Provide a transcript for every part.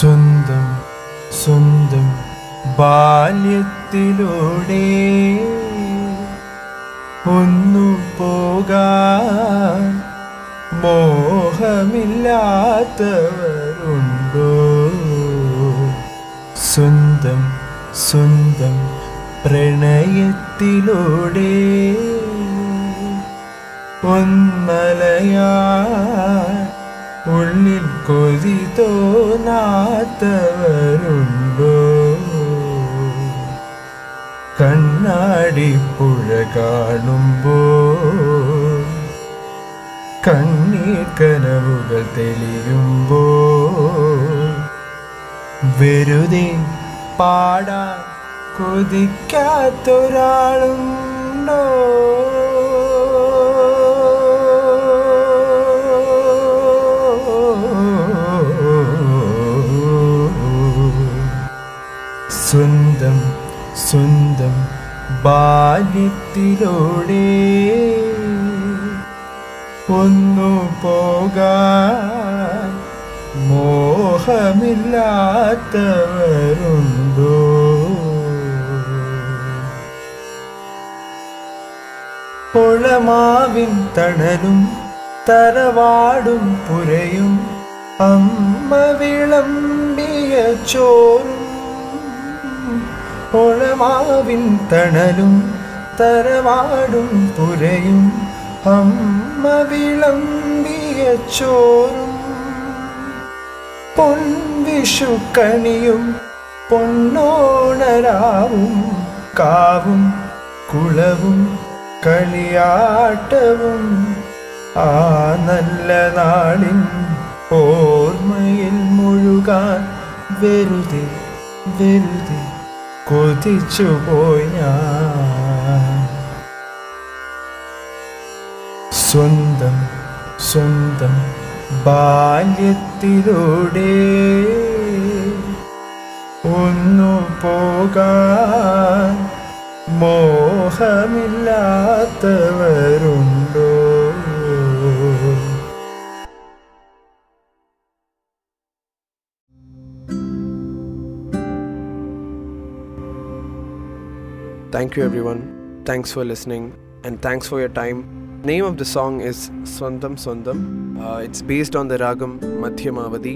സ്വന്തം സ്വന്തം ബാല്യത്തിലൂടെ ഒന്നു പോകാൻ മോഹമില്ലാത്തവരുണ്ടോ? സ്വന്തം സ്വന്തം പ്രണയത്തിലൂടെ ഒന്നലയാ ഉള്ളിൽ കൊതി തോന്നാത്തവരുണ്ടോ? കണ്ണാടി പുഴ കാണുമ്പോൾ കണ്ണീർ കനവുകൾ തെളിയുമ്പോൾ വെറുതെ പാടാൻ കൊതിക്കാത്തൊരാളുണ്ടോ? സ്വന്തം സ്വന്തം ബാല്യത്തിലൂടെ ഒന്നു പോകാൻ മോഹമില്ലാത്തവരുണ്ടോ? പൊളമാവിൻ തണലും തറവാടും പുരയും അമ്മ വിളമ്പിയ ചോറും ഒളമാവിൻ തണലും തരവാടും പുരയും അമ്മ വിളമ്പിയ ചോറും പൊൻവിഷുക്കണിയും പൊന്നോണരാവും കാവും കുളവും കളിയാട്ടവും ആ നല്ല നാളിൻ ഓർമ്മയിൽ മുഴുകാൻ വെറുതെ വെറുതെ കൊതിച്ചുപോയി ഞാൻ സ്വന്തം സ്വന്തം ബാല്യത്തിലൂടെ ഒന്നു പോകാൻ മോഹമില്ലാത്തവരുണ്ടോ Thank you, everyone. Thanks for listening and thanks for your time. Name of the song is Swandam Swandam. Uh, it's based on the ragam Madhyamavadi.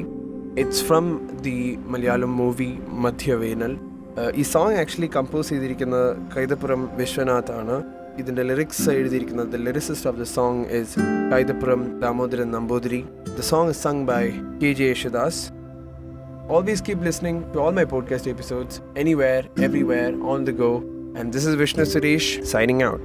It's from the Malayalam movie Madhyavenal. Uh, ഈ song actually compose ചെയ്തിരിക്കുന്നത് കൈതപ്പുറം വിശ്വനാഥ് ആണ് ഇതിൻ്റെ lyrics എഴുതിയിരിക്കുന്നത് the lyricist of the song is Kaithapuram Damodaran Namboothiri the song is sung by K J Yesudas Always keep listening to all my podcast episodes anywhere, everywhere, on the go. And this is Vishnu Suresh signing out.